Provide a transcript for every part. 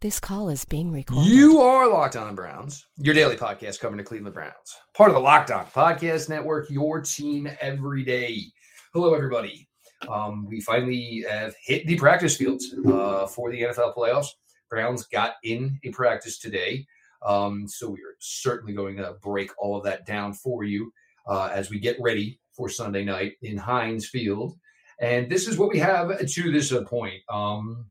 This call is being recorded. You are Locked On Browns, your daily podcast covering the Cleveland Browns, part of the Locked On Podcast Network, your team every day. Hello, everybody. Um, we finally have hit the practice fields uh, for the NFL playoffs. Browns got in a practice today. Um, so we are certainly going to break all of that down for you uh, as we get ready for Sunday night in Heinz Field. And this is what we have to this point. Um,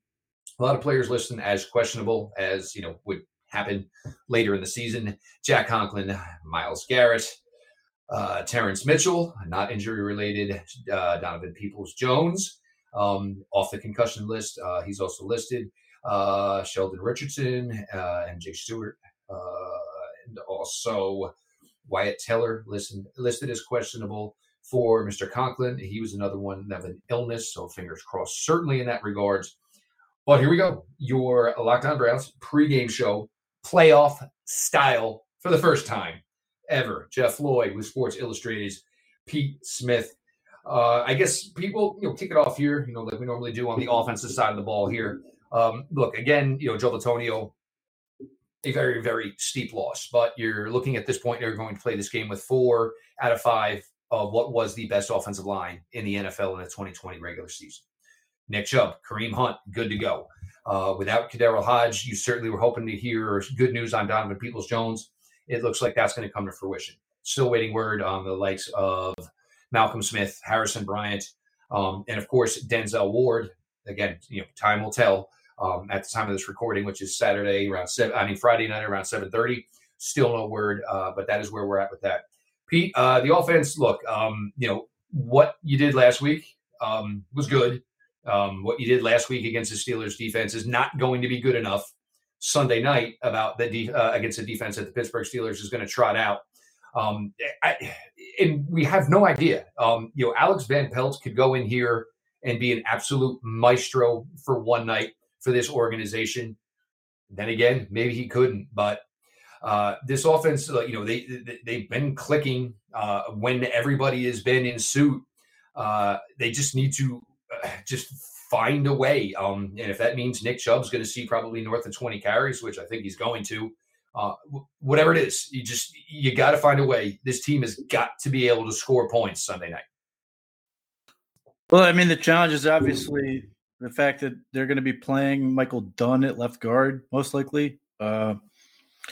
a lot of players listed as questionable, as you know would happen later in the season. Jack Conklin, Myles Garrett, uh, Terrence Mitchell, not injury related. Uh, Donovan Peoples Jones um, off the concussion list. Uh, he's also listed. Uh, Sheldon Richardson uh, and Jay Stewart, uh, and also Wyatt Teller listed listed as questionable for Mr. Conklin. He was another one of an illness, so fingers crossed. Certainly in that regards. But here we go. Your Locked On Browns pregame show, playoff style for the first time ever. Jeff Floyd with Sports Illustrated's Pete Smith. Uh, I guess people, you know, kick it off here, you know, like we normally do on the offensive side of the ball here. Um, look, again, you know, Joe Bitonio, a very, very steep loss, but you're looking at this point, you're going to play this game with four out of five of what was the best offensive line in the NFL in the 2020 regular season. Nick Chubb, Kareem Hunt, good to go. Uh, without KhaDarel Hodge, you certainly were hoping to hear good news on Donovan Peoples Jones. It looks like that's going to come to fruition. Still waiting word on the likes of Malcolm Smith, Harrison Bryant, um, and of course Denzel Ward. Again, you know, time will tell. Um, at the time of this recording, which is Saturday around seven, I mean Friday night around seven thirty. Still no word, uh, but that is where we're at with that. Pete, uh, the offense. Look, um, you know what you did last week um, was good. Um, what you did last week against the Steelers defense is not going to be good enough Sunday night about the de- uh, against the defense that the Pittsburgh Steelers is going to trot out. Um, I, and we have no idea. Um, you know, Alex Van Pelt could go in here and be an absolute maestro for one night for this organization. Then again, maybe he couldn't. But uh, this offense, uh, you know, they, they have been clicking uh, when everybody has been in suit. Uh, they just need to just find a way. Um, and if that means Nick Chubb's going to see probably north of 20 carries, which I think he's going to, uh, whatever it is, you just you got to find a way. This team has got to be able to score points Sunday night. Well, I mean, the challenge is obviously the fact that they're going to be playing Michael Dunn at left guard, most likely. Uh,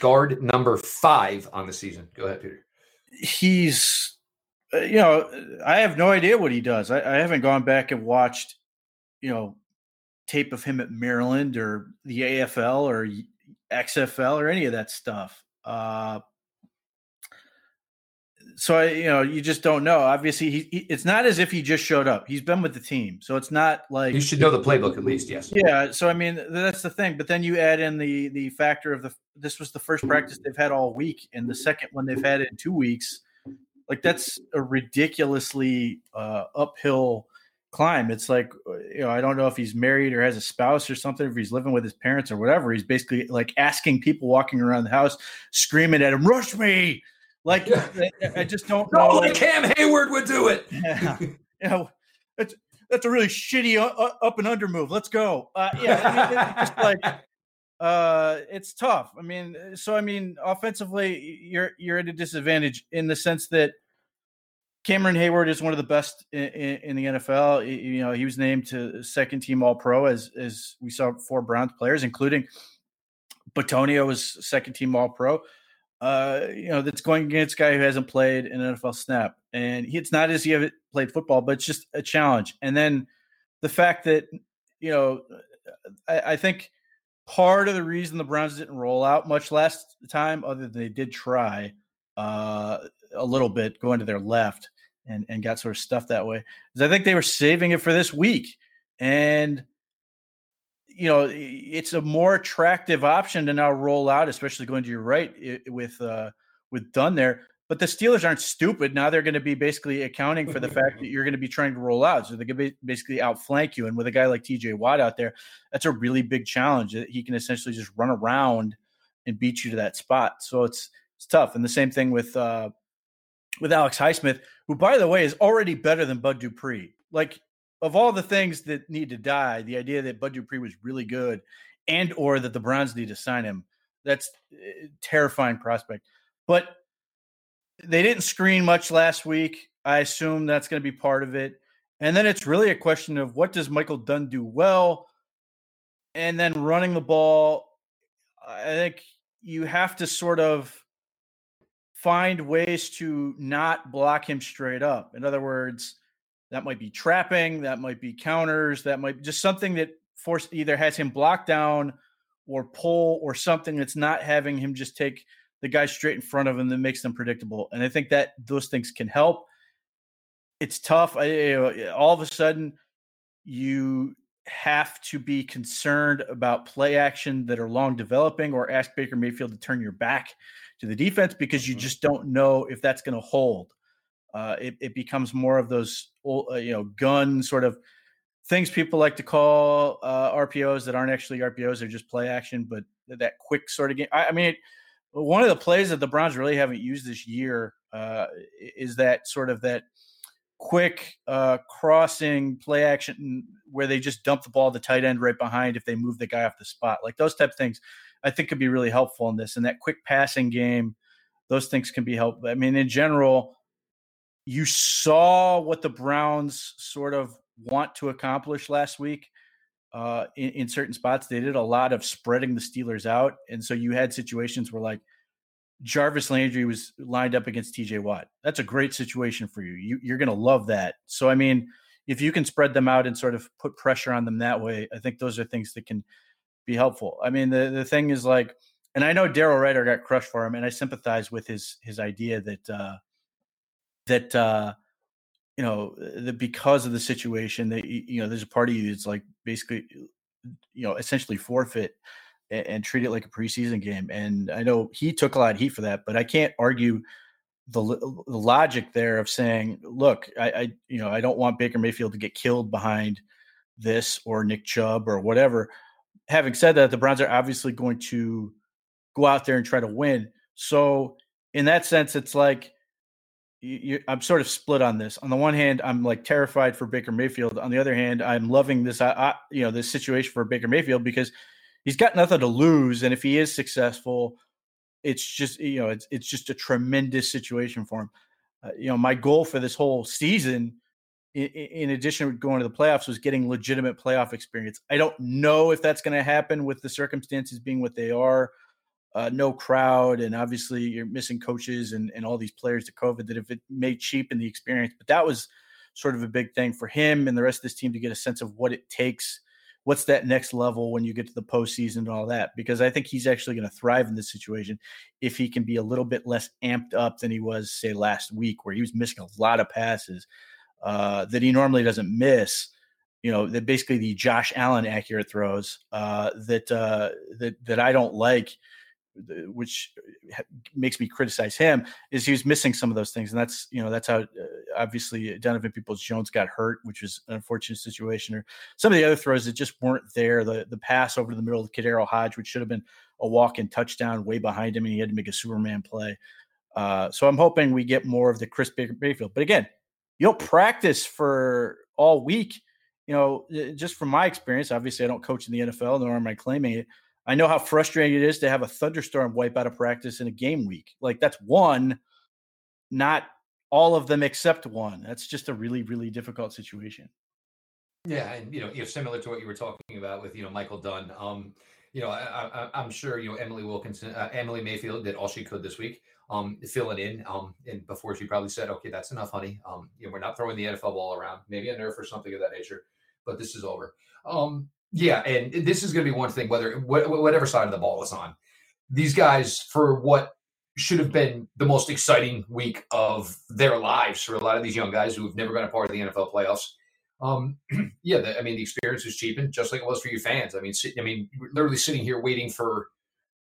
guard number five on the season. Go ahead, Peter. He's you know, I have no idea what he does. I, I, haven't gone back and watched, you know, tape of him at Maryland or the AFL or XFL or any of that stuff. Uh, so I, you know, you just don't know. Obviously, he, he, it's not as if he just showed up. He's been with the team, so it's not like you should know the playbook at least. Yes. Yeah. So I mean, that's the thing. But then you add in the the factor of the this was the first practice they've had all week, and the second one they've had in two weeks like that's a ridiculously uh, uphill climb. It's like uh, you know, I don't know if he's married or has a spouse or something, if he's living with his parents or whatever. He's basically like asking people walking around the house, screaming at him, "Rush me!" Like I just don't know. like Cam Heyward would do it. Yeah, you know, that's that's a really shitty uh, up and under move. Let's go. Uh, yeah, I mean, it's just like uh it's tough. I mean uh, so i mean offensively you're you're at a disadvantage in the sense that cameron Heyward is one of the best in, in, in the nfl you know he was named to second team all pro as as we saw four browns players including Bitonio was second team all pro uh you know that's going against a guy who hasn't played an nfl snap and he, it's not as he haven't played football but it's just a challenge. And then the fact that you know I, I think part of the reason the Browns didn't roll out much last time, other than they did try uh, a little bit going to their left and, and got sort of stuffed that way, is I think they were saving it for this week. And, you know, it's a more attractive option to now roll out, especially going to your right with uh, with Dunn there. But the Steelers aren't stupid. Now they're going to be basically accounting for the fact that you're going to be trying to roll out. So to be basically outflank you. And with a guy like TJ Watt out there, that's a really big challenge. He can essentially just run around and beat you to that spot. So it's it's tough. And the same thing with uh with Alex Highsmith, who by the way is already better than Bud Dupree. Like of all the things that need to die, the idea that Bud Dupree was really good and or that the Browns need to sign him. That's a terrifying prospect. But they didn't screen much last week. I assume that's going to be part of it. And then it's really a question of what does Michael Dunn do well? And then running the ball, I think you have to sort of find ways to not block him straight up. In other words, that might be trapping, that might be counters, that might be just something that force either has him block down or pull or something that's not having him just take the guy straight in front of him that makes them predictable. And I think that those things can help. It's tough. I, you know, all of a sudden, you have to be concerned about play action that are long developing or ask Baker Mayfield to turn your back to the defense because you mm-hmm. just don't know if that's going to hold. Uh, it, it, becomes more of those, uh, you know, gun sort of things people like to call uh, RPOs that aren't actually RPOs; they're just play action, but that quick sort of game. I, I mean, it, one of the plays that the Browns really haven't used this year uh, is that sort of that quick uh, crossing play action where they just dump the ball to the tight end right behind if they move the guy off the spot. Like those type of things, I think could be really helpful in this. And that quick passing game, those things can be helpful. I mean, in general, you saw what the Browns sort of want to accomplish last week. Uh, in, in certain spots, they did a lot of spreading the Steelers out, and so you had situations where like Jarvis Landry was lined up against TJ Watt. That's a great situation for you. you you're going to love that. So, I mean, if you can spread them out and sort of put pressure on them that way, I think those are things that can be helpful. I mean, the, the thing is like, and I know Daryl Ruiter got crushed for him, and I sympathize with his his idea that uh, that uh, you know that because of the situation that you know there's a part of you that's like basically uh, you know essentially forfeit and, and, treat it like a preseason game. And I know he took a lot of heat for that, but I can't argue the, the logic there of saying, look, I, I, you know I don't want Baker Mayfield to get killed behind this or Nick Chubb or whatever. Having said that, the Browns are obviously going to go out there and try to win. So in that sense, it's like you, I'm sort of split on this. On the one hand, I'm like terrified for Baker Mayfield. On the other hand, I'm loving this, I, I, you know, this situation for Baker Mayfield because he's got nothing to lose, and if he is successful, it's just you know, it's it's just a tremendous situation for him. Uh, you know, my goal for this whole season, in, in addition to going to the playoffs, was getting legitimate playoff experience. I don't know if that's going to happen with the circumstances being what they are uh, no crowd, and obviously you're missing coaches and, and all these players to COVID that if it may cheapen the experience. But that was sort of a big thing for him and the rest of this team to get a sense of what it takes. What's that next level when you get to the postseason and all that? Because I think he's actually going to thrive in this situation if he can be a little bit less amped up than he was, say, last week, where he was missing a lot of passes uh, that he normally doesn't miss you know, that basically the Josh Allen accurate throws uh, that uh, that that I don't like which uh, makes me criticize him is he was missing some of those things. And that's you know that's how uh, obviously Donovan Peoples Jones got hurt which was an unfortunate situation. Or some of the other throws that just weren't there the the pass over to the middle of KhaDarel Hodge which should have been a walk in touchdown way behind him and he had to make a Superman play. Uh, so I'm hoping we get more of the Chris Baker Mayfield but again you don't practice for all week. You know just from my experience obviously I don't coach in the NFL nor am I claiming it I know how frustrating it is to have a thunderstorm wipe out of practice in a game week. Like that's one, not all of them except one. That's just a really, really difficult situation. Yeah, and you know, you know, similar to what you were talking about with you know Michael Dunn. Um, you know, I, am sure you know Emily Wilkinson, uh, Emily Mayfield did all she could this week, um, filling in. Um, and before she probably said, "Okay, that's enough, honey. Um, you know, we're not throwing the NFL ball around. Maybe a nerf or something of that nature, but this is over." Um, yeah, and this is going to be one thing, whether whatever side of the ball is on. These guys, for what should have been the most exciting week of their lives for a lot of these young guys who have never been a part of the NFL playoffs. Um, yeah, the, I mean, the experience was cheapened, just like it was for you fans. I mean, I mean, literally sitting here waiting for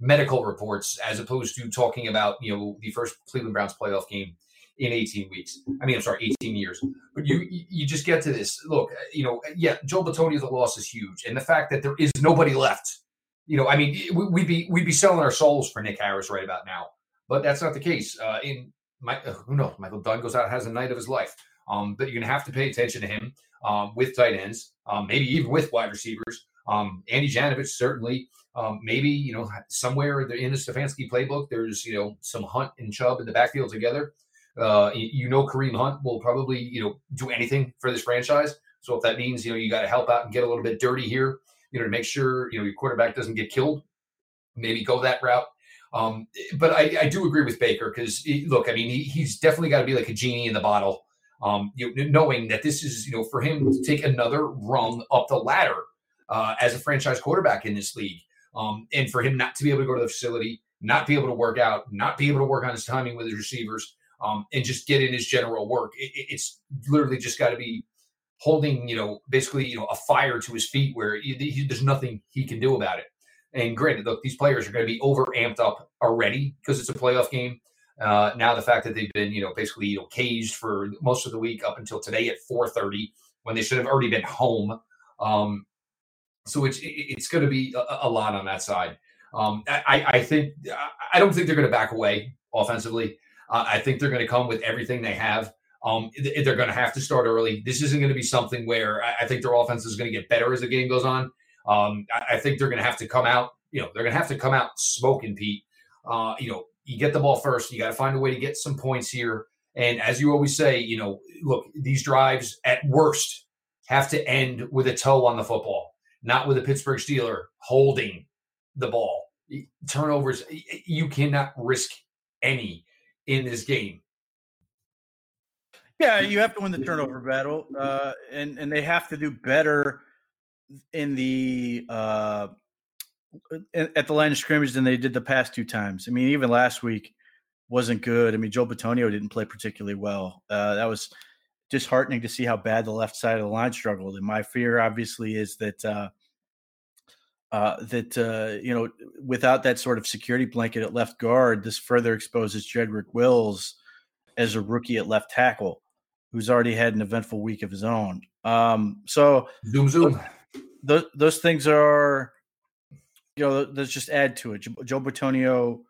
medical reports as opposed to talking about you know the first Cleveland Browns playoff game in 18 weeks. I mean, I'm sorry, 18 years. But you you just get to this. Look, you know, yeah, Joe Bitonio, the loss is huge, and the fact that there is nobody left. You know, I mean, we'd be we'd be selling our souls for Nick Harris right about now, but that's not the case. Uh, in my, uh, who knows, Michael Dunn goes out has a night of his life. Um, but you're gonna have to pay attention to him um, with tight ends, um, maybe even with wide receivers. Um, Andy Janovich certainly, um, maybe you know somewhere in the Stefanski playbook, there's you know some Hunt and Chubb in the backfield together. Uh, you know, Kareem Hunt will probably you know do anything for this franchise. So if that means you know you got to help out and get a little bit dirty here, you know, to make sure you know your quarterback doesn't get killed, maybe go that route. Um, but I, I do agree with Baker because look, I mean, he, he's definitely got to be like a genie in the bottle. Um, you know, knowing that this is you know for him to take another rung up the ladder uh, as a franchise quarterback in this league, um, and for him not to be able to go to the facility, not be able to work out, not be able to work on his timing with his receivers, um, and just get in his general work. It, it's literally just got to be holding, you know, basically, you know, a fire to his feet where he, he, there's nothing he can do about it. And granted, look, these players are going to be over amped up already because it's a playoff game. Uh, now the fact that they've been, you know, basically, you know, caged for most of the week up until today at 4:30 when they should have already been home. Um, so it's it's going to be a, a, lot on that side. Um, I, I think I don't think they're going to back away offensively. Uh, I think they're going to come with everything they have. Um, they're going to have to start early. This isn't going to be something where I think their offense is going to get better as the game goes on. Um, I think they're going to have to come out. You know, they're going to have to come out smoking, Pete. Uh, you know, you get the ball first. You got to find a way to get some points here. And as you always say, you know, look, these drives at worst have to end with a toe on the football, not with a Pittsburgh Steeler holding the ball. Turnovers, you cannot risk any in this game. Yeah, you have to win the turnover battle, uh, and and they have to do better in the uh, at the line of scrimmage than they did the past two times. I mean, even last week wasn't good. I mean, Joe Bitonio didn't play particularly well. Uh, that was disheartening to see how bad the left side of the line struggled. And my fear, obviously, is that uh, that uh, you know, without that sort of security blanket at left guard, this further exposes Jedrick Wills as a rookie at left tackle, who's already had an eventful week of his own. Um, so zoom zoom. Those those things are, you know, let's just add to it. Joe Bitonio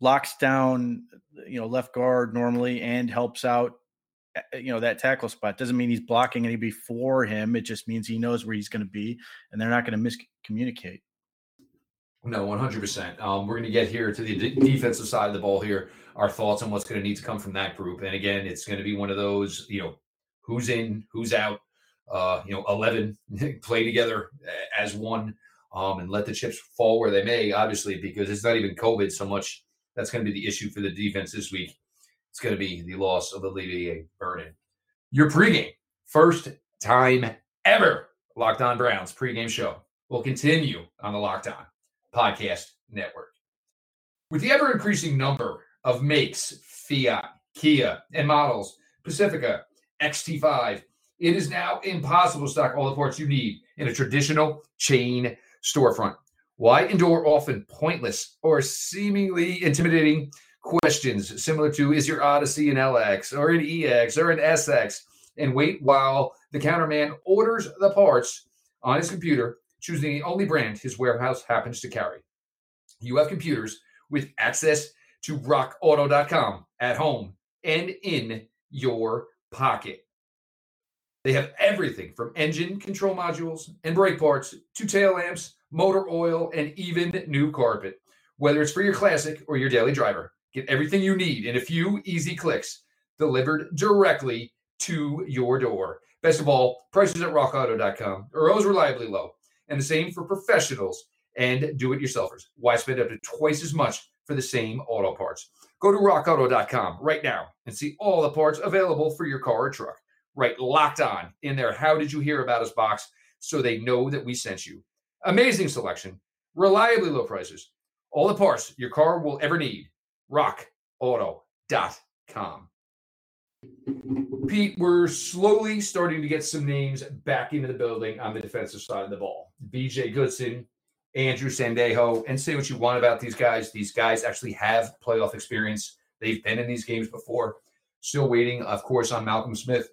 locks down, you know, left guard normally and helps out you know that tackle spot doesn't mean he's blocking any before him. It just means he knows where he's going to be and they're not going to miscommunicate. No 100% um, we're going to get here to the d- defensive side of the ball here our thoughts on what's going to need to come from that group and again it's going to be one of those you know who's in who's out uh, you know 11 play together as one um, and let the chips fall where they may obviously because it's not even covid so much that's going to be the issue for the defense this week. It's going to be the loss of Olivier Vernon. Your pregame, first time ever, Locked On Browns pregame show will continue on the Locked On Podcast Network. With the ever increasing number of makes, Fiat, Kia, and models, Pacifica, XT5, it is now impossible to stock all the parts you need in a traditional chain storefront. Why endure often pointless or seemingly intimidating questions similar to is your Odyssey an LX or an EX or an SX and wait while the counterman orders the parts on his computer, choosing the only brand his warehouse happens to carry. You have computers with access to rockauto.com at home and in your pocket. They have everything from engine control modules and brake parts to tail lamps motor oil, and even new carpet. Whether it's for your classic or your daily driver, get everything you need in a few easy clicks delivered directly to your door. Best of all, prices at rockauto.com are always reliably low, and the same for professionals and do it yourselfers. Why spend up to twice as much for the same auto parts? Go to rockauto.com right now and see all the parts available for your car or truck. Right, locked on in there. How did you hear about us box so they know that we sent you? Amazing selection, reliably low prices, all the parts your car will ever need. RockAuto.com. Pete, we're slowly starting to get some names back into the building on the defensive side of the ball. BJ Goodson, Andrew Sendejo, and say what you want about these guys. These guys actually have playoff experience. They've been in these games before. Still waiting, of course, on Malcolm Smith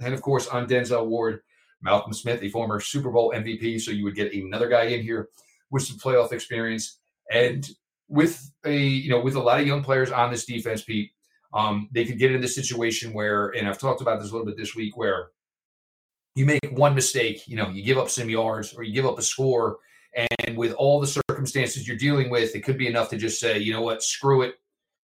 and, of course, on Denzel Ward. Malcolm Smith, a former Super Bowl MVP. So you would get another guy in here with some playoff experience. And with a, you know, with a lot of young players on this defense, Pete, um, they could get in this situation where, and I've talked about this a little bit this week, where you make one mistake, you know, you give up some yards or you give up a score. And with all the circumstances you're dealing with, it could be enough to just say, you know what, screw it.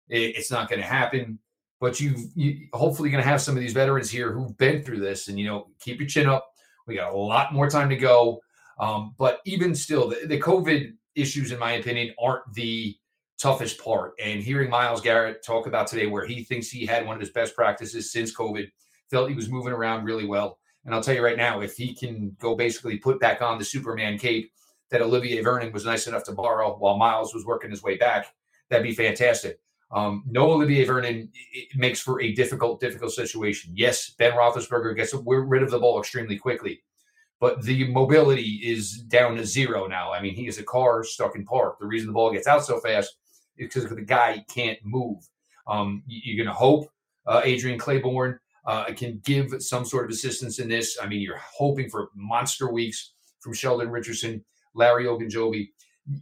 It's not going to happen. But you, you hopefully going to have some of these veterans here who've been through this, and you know, keep your chin up. We got a lot more time to go. Um, but even still, the, the COVID issues, in my opinion, aren't the toughest part. And hearing Myles Garrett talk about today, where he thinks he had one of his best practices since COVID, felt he was moving around really well. And I'll tell you right now, if he can go basically put back on the Superman cape that Olivier Vernon was nice enough to borrow while Myles was working his way back, that'd be fantastic. Um, no Olivier Vernon makes for a difficult, difficult situation. Yes, Ben Roethlisberger gets rid of the ball extremely quickly, but the mobility is down to zero now. I mean, he is a car stuck in park. The reason the ball gets out so fast is because the guy can't move. Um, you're going to hope uh, Adrian Clayborn uh, can give some sort of assistance in this. I mean, you're hoping for monster weeks from Sheldon Richardson, Larry Ogunjobi.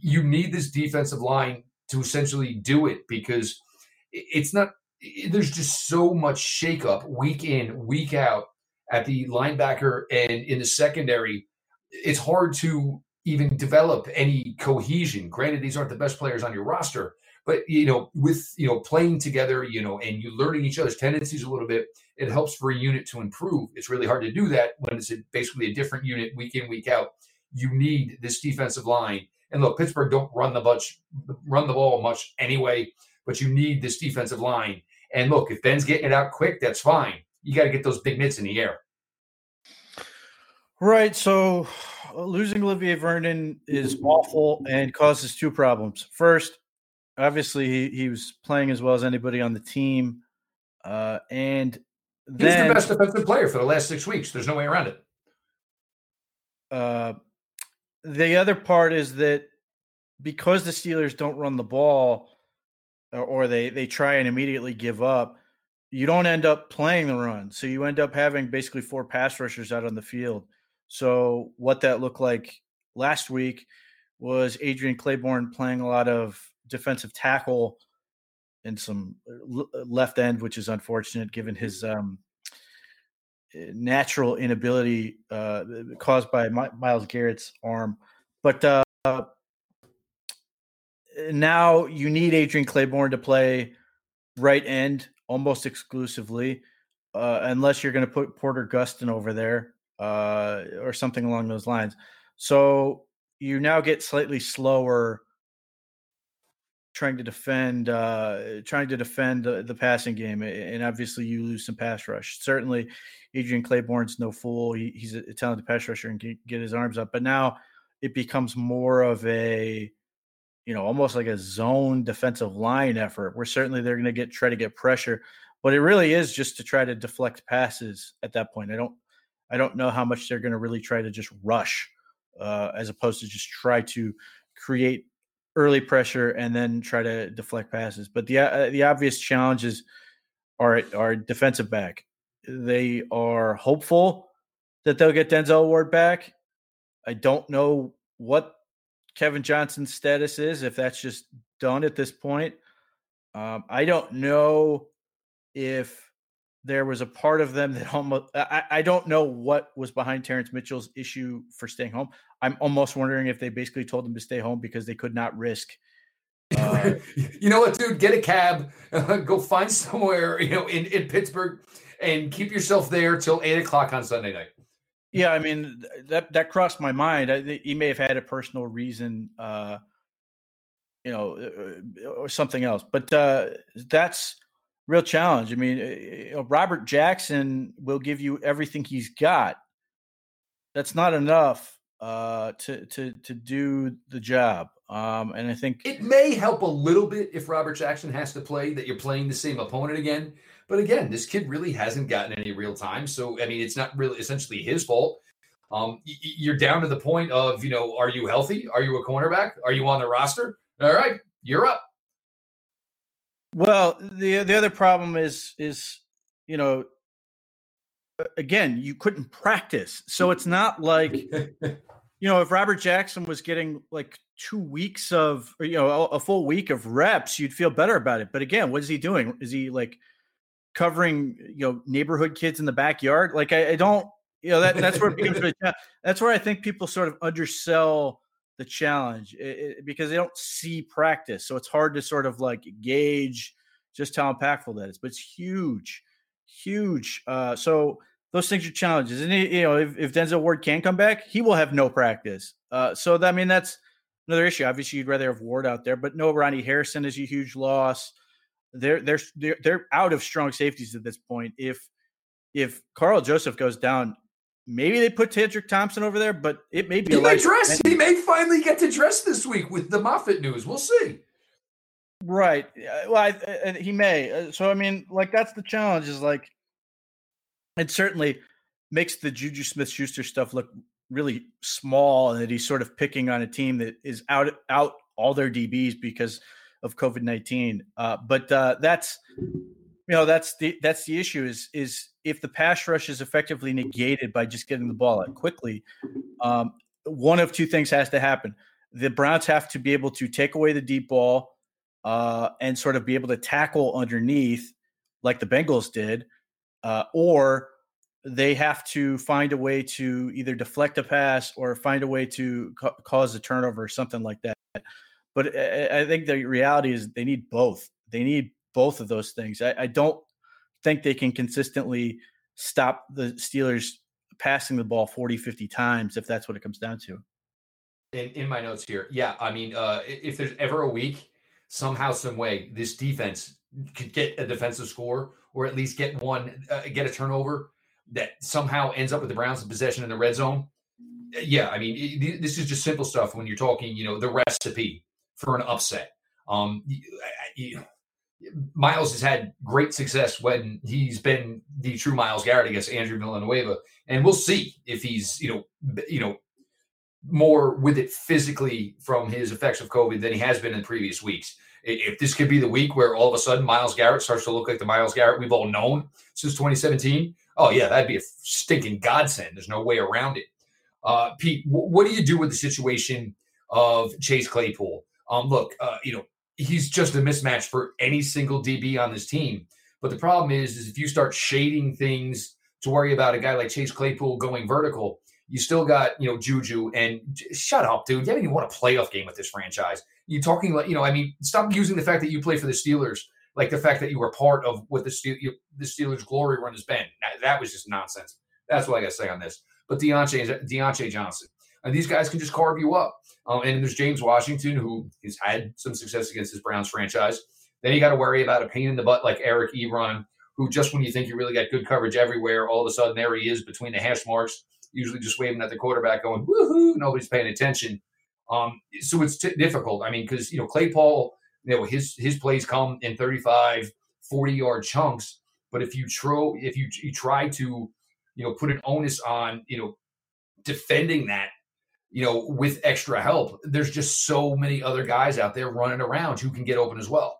You need this defensive line to essentially do it because it's not. There's just so much shakeup week in, week out at the linebacker and in the secondary. It's hard to even develop any cohesion. Granted, these aren't the best players on your roster, but you know, with you know playing together, you know, and you learning each other's tendencies a little bit, it helps for a unit to improve. It's really hard to do that when it's a, basically a different unit week in week out. You need this defensive line. And look, Pittsburgh don't run the much run the ball much anyway, but you need this defensive line. And look, if Ben's getting it out quick, that's fine. You got to get those big mitts in the air. Right. So losing Olivier Vernon is awful and causes two problems. First, obviously he, he was playing as well as anybody on the team. Uh, and then, He's the best defensive player for the last six weeks. There's no way around it. Uh, the other part is that because the Steelers don't run the ball, or, or they they try and immediately give up, you don't end up playing the run. So you end up having basically four pass rushers out on the field. So what that looked like last week was Adrian Clayborn playing a lot of defensive tackle and some uh, uh, left end, which is unfortunate given his um, eh, natural inability uh, caused by My- Myles Garrett's arm. But uh, now you need Adrian Clayborn to play right end almost exclusively, uh, unless you're going to put Porter Gustin over there uh, or something along those lines. So you now get slightly slower trying to defend uh, trying to defend the, the, passing game, and obviously you lose some pass rush. Certainly, Adrian Clayborn's no fool. He, he's a talented pass rusher and can get his arms up, but now it becomes more of a you know almost like a zone defensive line effort. Where certainly they're going to get try to get pressure, but it really is just to try to deflect passes at that point. I don't I don't know how much they're going to really try to just rush uh, as opposed to just try to create early pressure and then try to deflect passes. But the uh, the obvious challenges are are defensive back. They are hopeful that they'll get Denzel Ward back. I don't know what Kevin Johnson's status is if that's just done at this point. Um, I don't know if there was a part of them that almost I, I don't know what was behind Terrence Mitchell's issue for staying home. I'm almost wondering if they basically told him to stay home because they could not risk. Uh, you know what, dude? Get a cab, go find somewhere, you know, in, in Pittsburgh, and keep yourself there till eight o'clock on Sunday night. Yeah, I mean that that crossed my mind. I, he may have had a personal reason, uh, you know, uh, or something else. But uh, that's real challenge. I mean, eh, eh, Robert Jackson will give you everything he's got. That's not enough uh, to to to do the job. Um, and I think it may help a little bit if Robert Jackson has to play that you're playing the same opponent again. But again, this kid really hasn't gotten any real time, so I mean, it's not really essentially his fault. Um, you're down to the point of you know, are you healthy? Are you a cornerback? Are you on the roster? All right, you're up. Well, the the other problem is is you know again you couldn't practice, so it's not like you know if Robert Jackson was getting like two weeks of you know a, a full week of reps, you'd feel better about it. But again, what is he doing? Is he like covering you know neighborhood kids in the backyard? Like I, I don't you know that that's where it becomes really, that's where I think people sort of undersell the challenge it, it, because they don't see practice, so it's hard to sort of like gauge just how impactful that is. But it's huge, huge. Uh, so those things are challenges, and you know if, if Denzel Ward can come back, he will have no practice. Uh, so that, I mean that's another issue. Obviously, you'd rather have Ward out there, but no Ronnie Harrison is a huge loss. They're they're they're, they're out of strong safeties at this point. If if Karl Joseph goes down, maybe they put Tedric Thompson over there, but it may be. He may dress. He may finally get to dress this week with the Moffitt news. We'll see. Right. Well, I, I, he may. Uh, so I mean, like that's the challenge. Is like, it certainly makes the Juju Smith Schuster stuff look really small, and that he's sort of picking on a team that is out out all their DBs because of COVID nineteen. Uh, but uh, that's you know that's the that's the issue is is if the pass rush is effectively negated by just getting the ball out quickly, um, one of two things has to happen. The Browns have to be able to take away the deep ball uh, and sort of be able to tackle underneath like the Bengals did, uh, or they have to find a way to either deflect a pass or find a way to ca- cause a turnover or something like that. But I, I think the reality is they need both. They need both of those things. I, I don't think they can consistently stop the Steelers passing the ball 40, 50 times if that's what it comes down to. In, in my notes here, yeah, I mean, uh, if there's ever a week, somehow, some way, this defense could get a defensive score or at least get one, uh, get a turnover that somehow ends up with the Browns in possession in the red zone. Yeah, I mean, it, this is just simple stuff when you're talking, you know, the recipe for an upset. Um, Myles has had great success when he's been the true Myles Garrett against Andrew Villanueva, and we'll see if he's you know you know more with it physically from his effects of COVID than he has been in previous weeks. If this could be the week where all of a sudden Myles Garrett starts to look like the Myles Garrett we've all known since 2017, oh yeah, that'd be a stinking godsend. There's no way around it. Uh, Pete, what do you do with the situation of Chase Claypool? Um, look, uh, you know, he's just a mismatch for any single DB on this team. But the problem is, is if you start shading things to worry about a guy like Chase Claypool going vertical, you still got you know Juju and shut up, dude. You haven't even won a playoff game with this franchise. You talking like you know? I mean, stop using the fact that you play for the Steelers like the fact that you were part of what the Steel, the Steelers' glory run has been. That, that was just nonsense. That's what I got to say on this. But Diontae Diontae Johnson, and these guys can just carve you up. Um, and there's James Washington, who has had some success against his Browns franchise. Then you got to worry about a pain in the butt like Eric Ebron, who just when you think you really got good coverage everywhere, all of a sudden there he is between the hash marks, usually just waving at the quarterback, going woohoo! Nobody's paying attention. Um, so it's t- difficult. I mean, because you know Claypool, you know his his plays come in 35, 40 yard chunks. But if you try if you, you try to you know put an onus on you know defending that you know, with extra help. There's just so many other guys out there running around who can get open as well.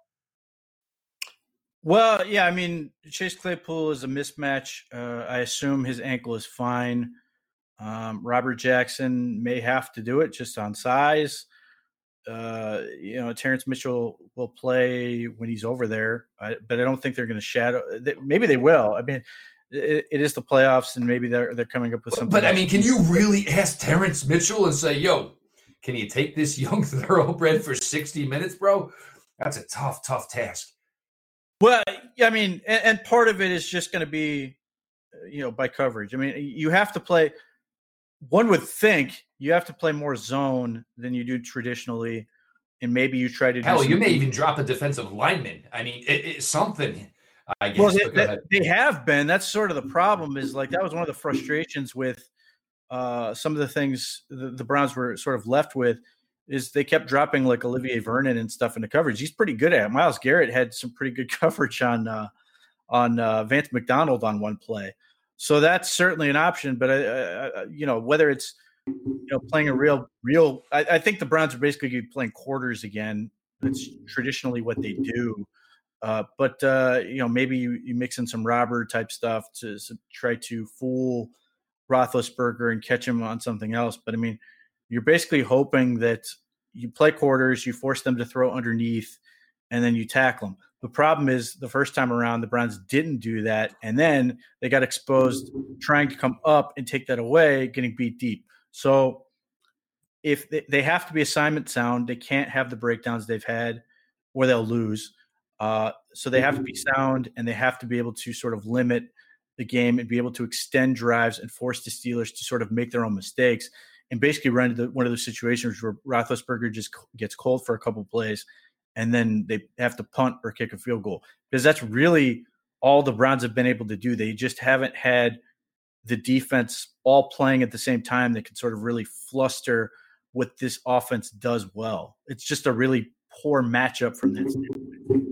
Well, yeah, I mean, Chase Claypool is a mismatch. Uh, I assume his ankle is fine. Um, Robert Jackson may have to do it just on size. Uh, you know, Terrence Mitchell will play when he's over there, I, but I don't think they're going to shadow. Maybe they will. I mean, it, it is the playoffs, and maybe they're they're coming up with something. But, I mean, can you really ask Terrence Mitchell and say, "Yo, can you take this young thoroughbred for sixty minutes, bro?" That's a tough, tough task. Well, I mean, and, and part of it is just going to be, you know, by coverage. I mean, you have to play. One would think you have to play more zone than you do traditionally, and maybe you try to. Hell, you may even drop a defensive lineman. I mean, it, it's something I guess. Well, they, they, have been. That's sort of the problem. Is like that was one of the frustrations with uh, some of the things the, the, Browns were sort of left with. Is they kept dropping like Olivier Vernon and stuff in the coverage. He's pretty good at it. Myles Garrett had some pretty good coverage on uh, on uh, Vance McDonald on one play. So that's certainly an option. But I, you know whether it's you know playing a real real, I, I think the Browns are basically playing quarters again. That's traditionally what they do. Uh, but uh, you know, maybe you, you, mix in some robber type stuff to, to, try to fool Roethlisberger and catch him on something else. But I mean, you're basically hoping that you play quarters, you force them to throw underneath, and then you tackle them. The problem is the first time around, the Browns didn't do that. And then they got exposed trying to come up and take that away, getting beat deep. So if they, they have to be assignment sound, they can't have the breakdowns they've had or they'll lose. Uh, so they have to be sound and they have to be able to sort of limit the game and be able to extend drives and force the Steelers to sort of make their own mistakes and basically run into one of those situations where Roethlisberger just gets cold for a couple plays and then they have to punt or kick a field goal because that's really all the Browns have been able to do. They just haven't had the defense all playing at the same time that can sort of really fluster what this offense does well. It's just a really poor matchup from that standpoint.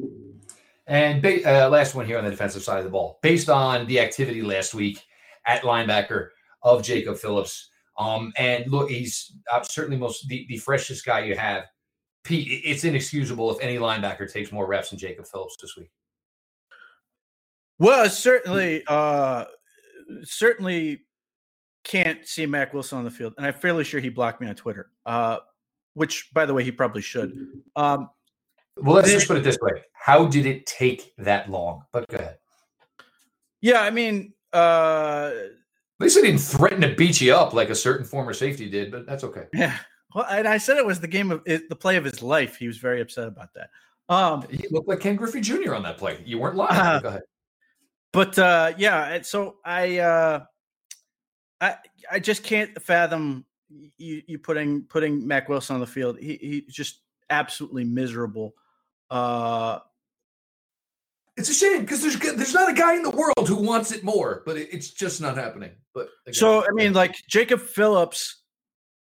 And uh, last one here on the defensive side of the ball, based on the activity last week at linebacker of Jacob Phillips. Um, and look, he's uh, certainly most the, the freshest guy you have. Pete, it's inexcusable if any linebacker takes more reps than Jacob Phillips this week. Well, certainly, uh, certainly can't see Mack Wilson on the field, and I'm fairly sure he blocked me on Twitter. Uh, which, by the way, he probably should. Um, well, let's just put it this way: How did it take that long? But go ahead. Yeah, I mean, uh, at least they didn't threaten to beat you up like a certain former safety did, but that's okay. Yeah. Well, and I said it was the game of the play of his life. He was very upset about that. Um, he looked like Ken Griffey Jr. on that play. You weren't lying. Uh, go ahead. But uh, yeah, so I, uh, I, I just can't fathom you, you putting putting Mack Wilson on the field. He he's just absolutely miserable. Uh, it's a shame because there's there's not a guy in the world who wants it more, but it, it's just not happening. But again, so I mean, like Jacob Phillips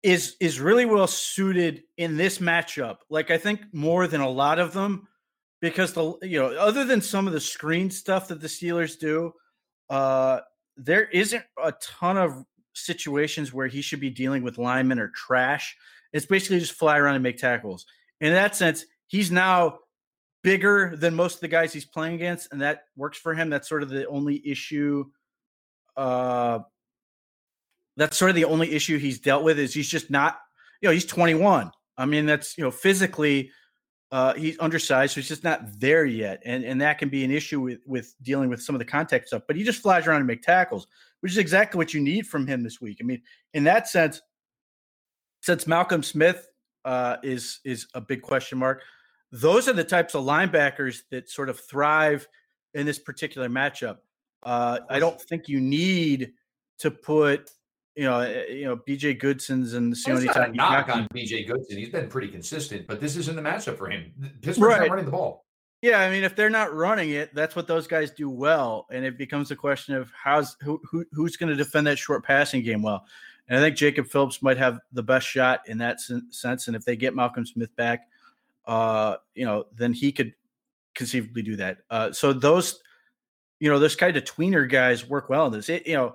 is is really well suited in this matchup. Like I think more than a lot of them, because the you know other than some of the screen stuff that the Steelers do, uh, there isn't a ton of situations where he should be dealing with linemen or trash. It's basically just fly around and make tackles. In that sense, he's now bigger than most of the guys he's playing against, and that works for him. That's sort of the only issue. Uh, that's sort of the only issue he's dealt with is he's just not, you know, he's 21. I mean, that's you know, physically, uh, he's undersized, so he's just not there yet, and and that can be an issue with with dealing with some of the contact stuff. But he just flies around and make tackles, which is exactly what you need from him this week. I mean, in that sense, since Malcolm Smith uh, is is a big question mark, those are the types of linebackers that sort of thrive in this particular matchup. Uh, I don't think you need to put you know, eh, you know, BJ Goodson's and the time knock on BJ Goodson. He's been pretty consistent, but this isn't the matchup for him. Pittsburgh's right. not running the ball. Yeah, I mean, if they're not running it, that's what those guys do well, and it becomes a question of how's who, who who's going to defend that short passing game well. And I think Jacob Phillips might have the best shot in that sense. And if they get Malcolm Smith back, uh, you know, then he could conceivably do that. Uh, so those, you know, those kind of tweener guys work well in this. It, you know,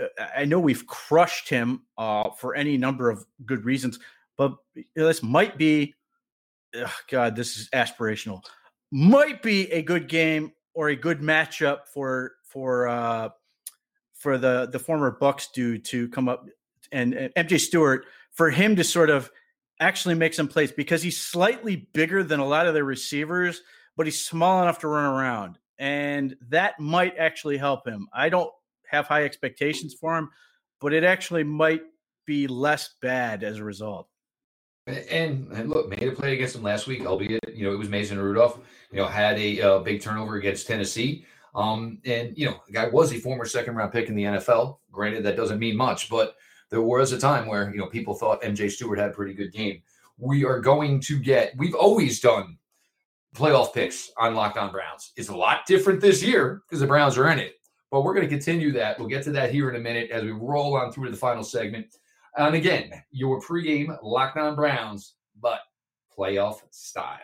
uh, I know we've crushed him uh, for any number of good reasons, but this might be, oh God, this is aspirational. Might be a good game or a good matchup for for uh, for the the former Bucs dude to come up and, and MJ Stewart for him to sort of actually make some plays because he's slightly bigger than a lot of their receivers, but he's small enough to run around, and that might actually help him. I don't have high expectations for him, but it actually might be less bad as a result. And, and look, made a play against him last week, albeit you know it was Mason Rudolph. You know, had a uh, big turnover against Tennessee. Um, and you know, the guy was a former second round pick in the NFL. Granted, that doesn't mean much, but there was a time where you know people thought MJ Stewart had a pretty good game. We are going to get. We've always done playoff picks on Locked On Browns. It's a lot different this year because the Browns are in it. But we're going to continue that. We'll get to that here in a minute as we roll on through to the final segment. And again, your pregame Locked On Browns, but playoff style.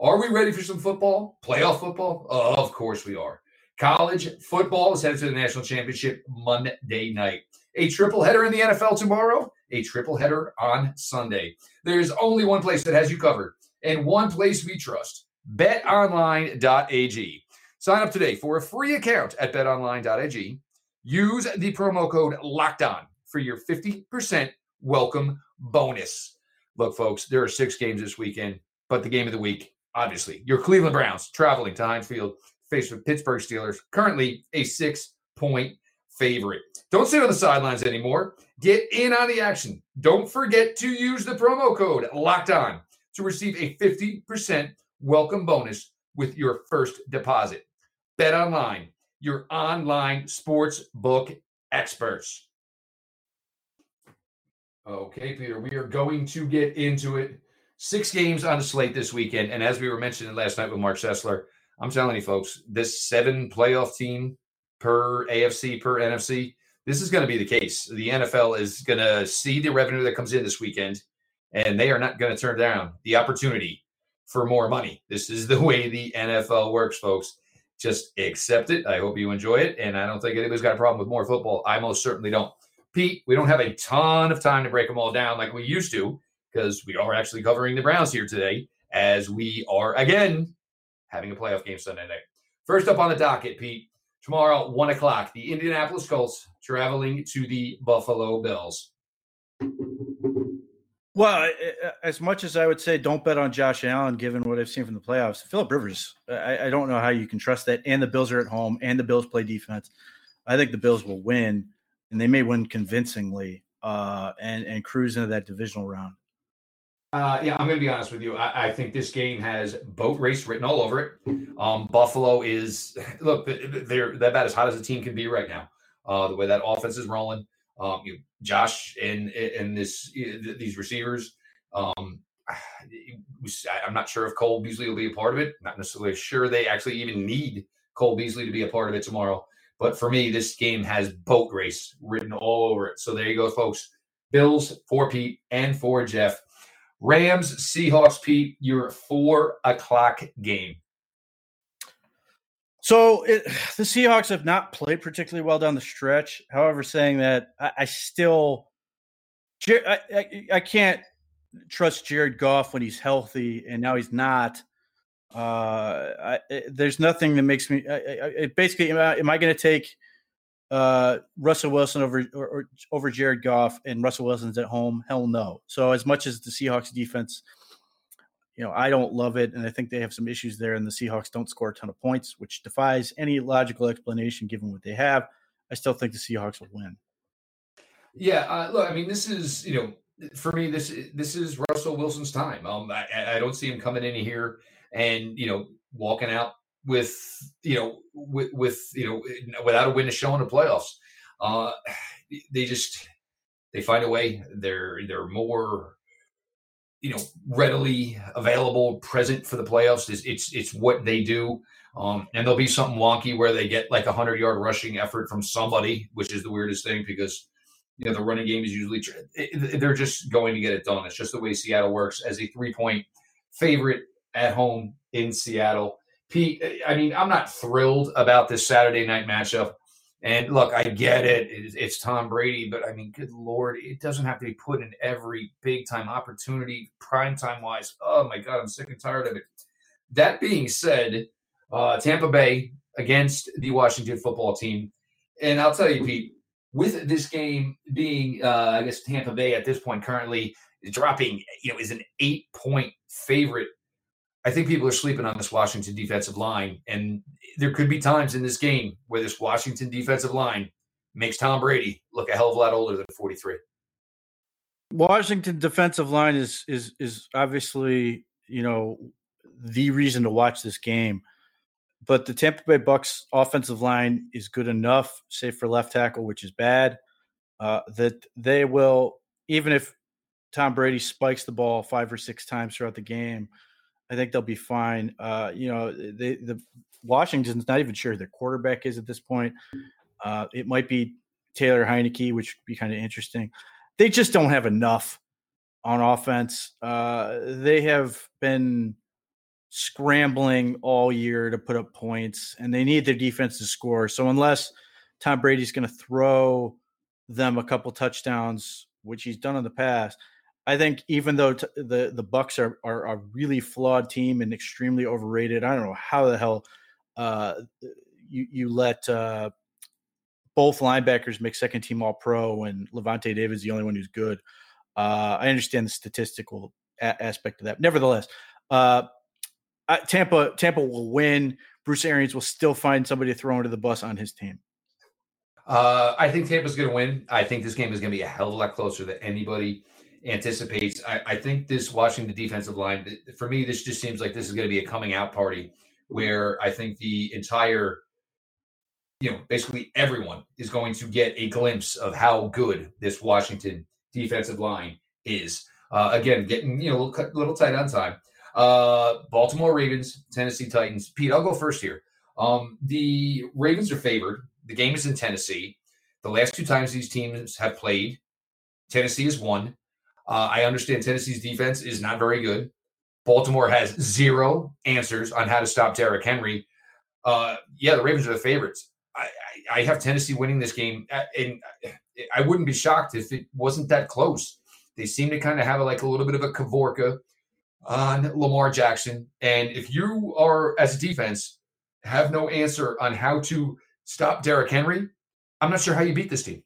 Are we ready for some football? Playoff football? Of course we are. College football is headed to the national championship Monday night. A triple header in the NFL tomorrow, a triple header on Sunday. There's only one place that has you covered and one place we trust betonline.ag. Sign up today for a free account at betonline.ag. Use the promo code locked on for your 50% welcome bonus. Look, folks, there are six games this weekend, but the game of the week, obviously, your Cleveland Browns traveling to Heinz Field, face with Pittsburgh Steelers, currently a six point favorite. Don't sit on the sidelines anymore. Get in on the action. Don't forget to use the promo code locked on to receive a 50% welcome bonus with your first deposit. Bet online, your online sports book experts. Okay, Peter, we are going to get into it. Six games on the slate this weekend. And as we were mentioning last night with Marc Sessler, I'm telling you, folks, this seven playoff team per AFC, per NFC, this is going to be the case. The NFL is going to see the revenue that comes in this weekend, and they are not going to turn down the opportunity for more money. This is the way the NFL works, folks. Just accept it. I hope you enjoy it. And I don't think anybody's got a problem with more football. I most certainly don't. Pete, we don't have a ton of time to break them all down like we used to because we are actually covering the Browns here today as we are again having a playoff game Sunday night. First up on the docket, Pete, tomorrow, one o'clock, the Indianapolis Colts traveling to the Buffalo Bills. Well, as much as I would say don't bet on Josh Allen, given what I've seen from the playoffs, Philip Rivers, I, I, don't know how you can trust that. And the Bills are at home, and the Bills play defense. I think the Bills will win, and they may win convincingly, uh, and and cruise into that divisional round. Uh, yeah, I'm going to be honest with you. I, I, think this game has boat race written all over it. Um, Buffalo is look, they're they're about as hot as a team can be right now. Uh, the way that offense is rolling, um, you, Josh and and this these receivers. Um, I'm not sure if Cole Beasley will be a part of it. Not necessarily sure they actually even need Cole Beasley to be a part of it tomorrow. But for me, this game has boat race written all over it. So there you go, folks. Bills for Pete and for Jeff. Rams, Seahawks, Pete, your four o'clock game. So it, the Seahawks have not played particularly well down the stretch. However, saying that, I, I still, I, I, I, can't trust Jared Goff when he's healthy, and now he's not. Uh, there's nothing that makes me. basically, am I, am I going to take uh, Russell Wilson over or, or, over Jared Goff and Russell Wilson's at home? Hell no. So as much as the Seahawks defense, you know, I don't love it, and I think they have some issues there, and the Seahawks don't score a ton of points, which defies any logical explanation given what they have. I still think the Seahawks will win. Yeah, uh, look, I mean, this is you know, for me, this this is Russell Wilson's time. Um, I, I don't see him coming in here and you know walking out with you know with with you know without a win to show in the playoffs. Uh, they just they find a way. They're they're more you know readily available, present for the playoffs. It's it's, it's what they do. Um, and there'll be something wonky where they get like a hundred yard rushing effort from somebody, which is the weirdest thing because you know the running game is usually they're just going to get it done. It's just the way Seattle works as a three point favorite at home in Seattle. Pete, I mean, I'm not thrilled about this Saturday night matchup. And look, I get it. It's Tom Brady, but I mean, good Lord, it doesn't have to be put in every big time opportunity, prime time wise. Oh my God, I'm sick and tired of it. That being said, uh, Tampa Bay against the Washington football team. And I'll tell you, Pete, with this game being, uh, I guess, Tampa Bay at this point currently dropping, you know, is an eight point favorite I think people are sleeping on this Washington defensive line. And there could be times in this game where this Washington defensive line makes Tom Brady look a hell of a lot older than 43. Washington defensive line is is is obviously, you know, the reason to watch this game. But the Tampa Bay Bucs offensive line is good enough, save for left tackle, which is bad, uh, that they will, even if Tom Brady spikes the ball five or six times throughout the game, I think they'll be fine. Uh, you know, they, the Washington's not even sure their quarterback is at this point. Uh, it might be Taylor Heinicke, which would be kind of interesting. They just don't have enough on offense. Uh, they have been scrambling all year to put up points, and they need their defense to score. So unless Tom Brady's going to throw them a couple touchdowns, which he's done in the past – I think even though t- the the Bucs are, are a really flawed team and extremely overrated, I don't know how the hell uh, you you let uh, both linebackers make second team All Pro and Lavonte David's the only one who's good. Uh, I understand the statistical a- aspect of that. Nevertheless, uh, Tampa Tampa will win. Bruce Arians will still find somebody to throw into the bus on his team. Uh, I think Tampa's going to win. I think this game is going to be a hell of a lot closer than anybody anticipates. I, I think this watching the defensive line, for me, this just seems like this is going to be a coming out party where I think the entire, you know, basically everyone is going to get a glimpse of how good this Washington defensive line is. Uh, again, getting, you know, a little, little tight on time. Uh, Baltimore Ravens, Tennessee Titans. Pete, I'll go first here. Um, the Ravens are favored. The game is in Tennessee. The last two times these teams have played, Tennessee has won. Uh, I understand Tennessee's defense is not very good. Baltimore has zero answers on how to stop Derrick Henry. Uh, yeah, the Ravens are the favorites. I, I, I have Tennessee winning this game, uh, and I wouldn't be shocked if it wasn't that close. They seem to kind of have like a little bit of a Kavorka on Lamar Jackson, and if you are as a defense have no answer on how to stop Derrick Henry, I'm not sure how you beat this team.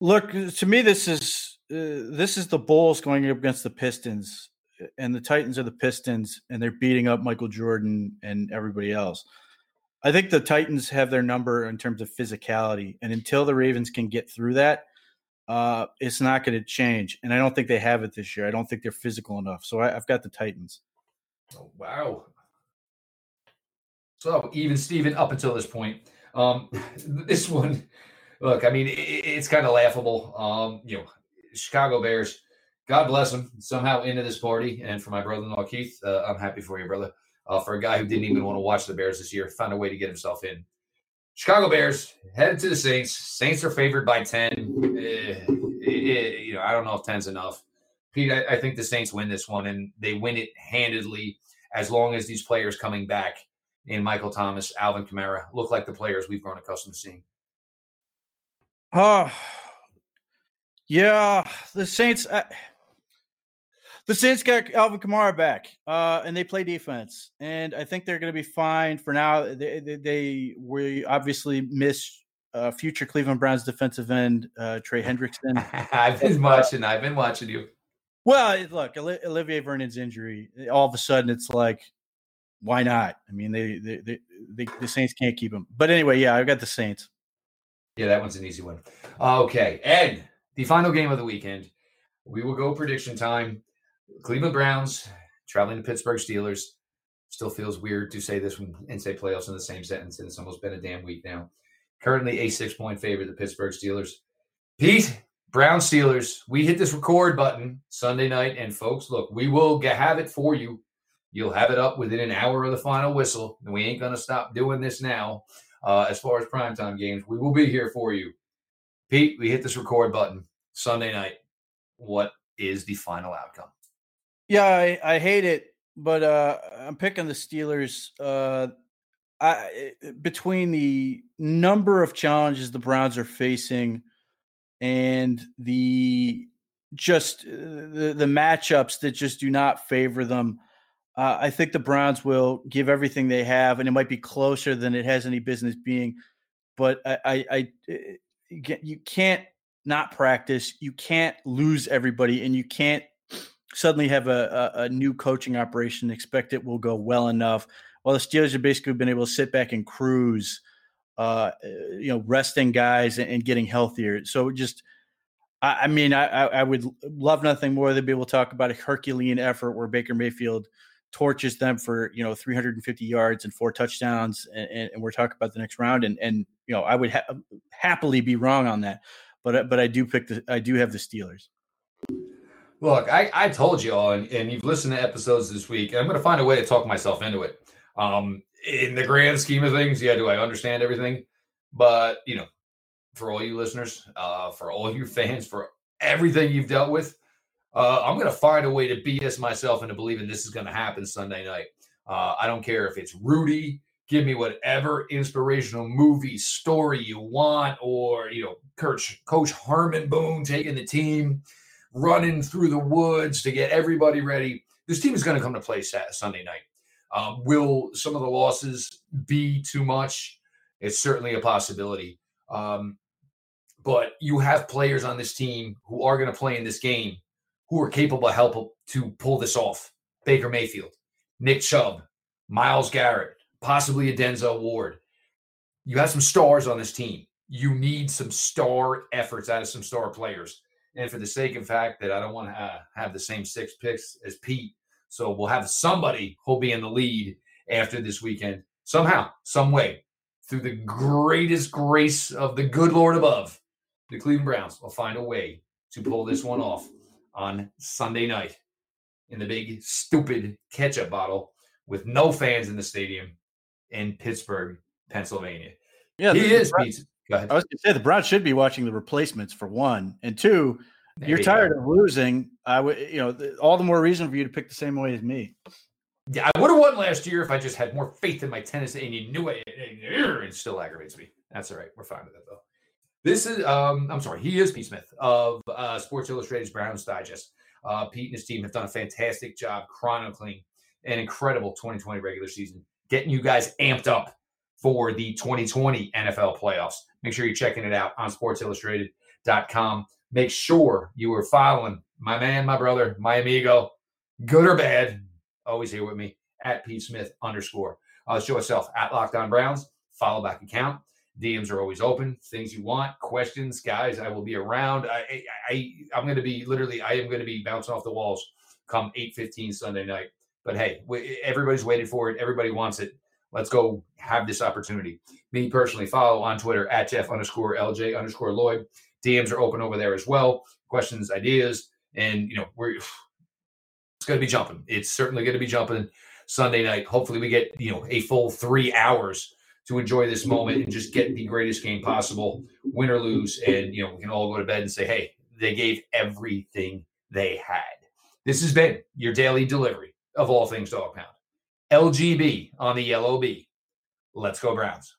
Look, to me, this is uh, this is the Bulls going up against the Pistons, and the Titans are the Pistons, and they're beating up Michael Jordan and everybody else. I think the Titans have their number in terms of physicality, and until the Ravens can get through that, uh, it's not going to change. And I don't think they have it this year. I don't think they're physical enough. So I, have got the Titans. Oh, wow. So even Steven up until this point. Um, this one, look, I mean, it, it's kind of laughable. Um, you know, Chicago Bears, God bless them, somehow into this party. And for my brother-in-law Keith, uh, I'm happy for you, brother. Uh, for a guy who didn't even want to watch the Bears this year, found a way to get himself in. Chicago Bears headed to the Saints. Saints are favored by 10. Eh, eh, you know, I don't know if 10's enough. Pete, I, I, think the Saints win this one, and they win it handedly as long as these players coming back in Michael Thomas, Alvin Kamara look like the players we've grown accustomed to seeing? Oh, yeah, the Saints. Uh, the Saints got Alvin Kamara back, uh, and they play defense, and I think they're going to be fine for now. They, they, they we obviously miss uh, future Cleveland Browns defensive end uh, Trey Hendrickson. I've been watching. I've been watching you. Well, look, Olivier Vernon's injury. All of a sudden, it's like why not? I mean, they, they, they, they, the Saints can't keep him. But anyway, yeah, I've got the Saints. Yeah, that one's an easy one. Okay, Ed, the final game of the weekend. We will go prediction time. Cleveland Browns traveling to Pittsburgh Steelers. Still feels weird to say this and say playoffs in the same sentence, and it's almost been a damn week now. Currently a six point favorite, the Pittsburgh Steelers. Pete, Brown Steelers. We hit this record button Sunday night, and folks, look, we will get, have it for you You'll have it up within an hour of the final whistle. And we ain't going to stop doing this now. Uh, as far as primetime games, we will be here for you. Pete, we hit this record button Sunday night. What is the final outcome? Yeah, I, I hate it, but uh, I'm picking the Steelers. Uh, I, between the number of challenges the Browns are facing and the just uh, the, the matchups that just do not favor them – uh, I think the Browns will give everything they have, and it might be closer than it has any business being. But I, I, I eh, you can't not practice. You can't lose everybody, and you can't suddenly have a, a, a new coaching operation expect it will go well enough. While the Steelers have basically been able to sit back and cruise, uh, eh, you know, resting guys and, and getting healthier. So just. I, mean, I, I would love nothing more than be able to talk about a Herculean effort where Baker Mayfield torches them for you know 350 yards and four touchdowns, and, and we're talking about the next round. And and you know I would ha- happily be wrong on that, but but I do pick the I do have the Steelers. Look, I, I told you all, and, and you've listened to episodes this week. I'm going to find a way to talk myself into it. Um, in the grand scheme of things, yeah, do I understand everything? But you know, for all you listeners, uh, for all you fans, for everything you've dealt with, uh, I'm going to find a way to BS myself into believing this is going to happen Sunday night. Uh, I don't care if it's Rudy. Give me whatever inspirational movie story you want, or you know, Coach Coach Herman Boone taking the team, running through the woods to get everybody ready. This team is going to come to play Sunday night. Um, will some of the losses be too much? It's certainly a possibility. Um, but you have players on this team who are going to play in this game who are capable of help to pull this off. Baker Mayfield, Nick Chubb, Myles Garrett, possibly a Denzel Ward. You have some stars on this team. You need some star efforts out of some star players. And for the sake of fact that I don't want to have the same six picks as Pete, so we'll have somebody who'll be in the lead after this weekend somehow, some way, through the greatest grace of the good Lord above. The Cleveland Browns will find a way to pull this one off on Sunday night in the big stupid ketchup bottle with no fans in the stadium in Pittsburgh, Pennsylvania. Yeah, he is. Browns, Go ahead. I was going to say the Browns should be watching the replacements for one, and two. There you're you tired go. of losing. I would, you know, all the more reason for you to pick the same way as me. Yeah, I would have won last year if I just had more faith in my tennis, and you knew it. It still aggravates me. That's all right. We're fine with that though. This is, um, I'm sorry, he is Pete Smith of uh, Sports Illustrated's Browns Digest. Uh, Pete and his team have done a fantastic job chronicling an incredible 2020 regular season, getting you guys amped up for the 2020 NFL playoffs. Make sure you're checking it out on sportsillustrated.com. Make sure you are following my man, my brother, my amigo, good or bad, always here with me at Pete Smith underscore. Uh, show itself at Locked On Browns. Follow back account. DMs are always open. Things you want, questions, guys. I will be around. I, I, I'm going to be literally. I am going to be bouncing off the walls come 8:15 Sunday night. But hey, everybody's waited for it. Everybody wants it. Let's go have this opportunity. Me personally, follow on Twitter at Jeff underscore LJ underscore Lloyd. DMs are open over there as well. Questions, ideas, and you know we're it's going to be jumping. It's certainly going to be jumping Sunday night. Hopefully, we get you know a full three hours to enjoy this moment and just get the greatest game possible, win or lose, and you know we can all go to bed and say, hey, they gave everything they had. This has been your daily delivery of all things dog pound. LGB on the yellow B. Let's go Browns.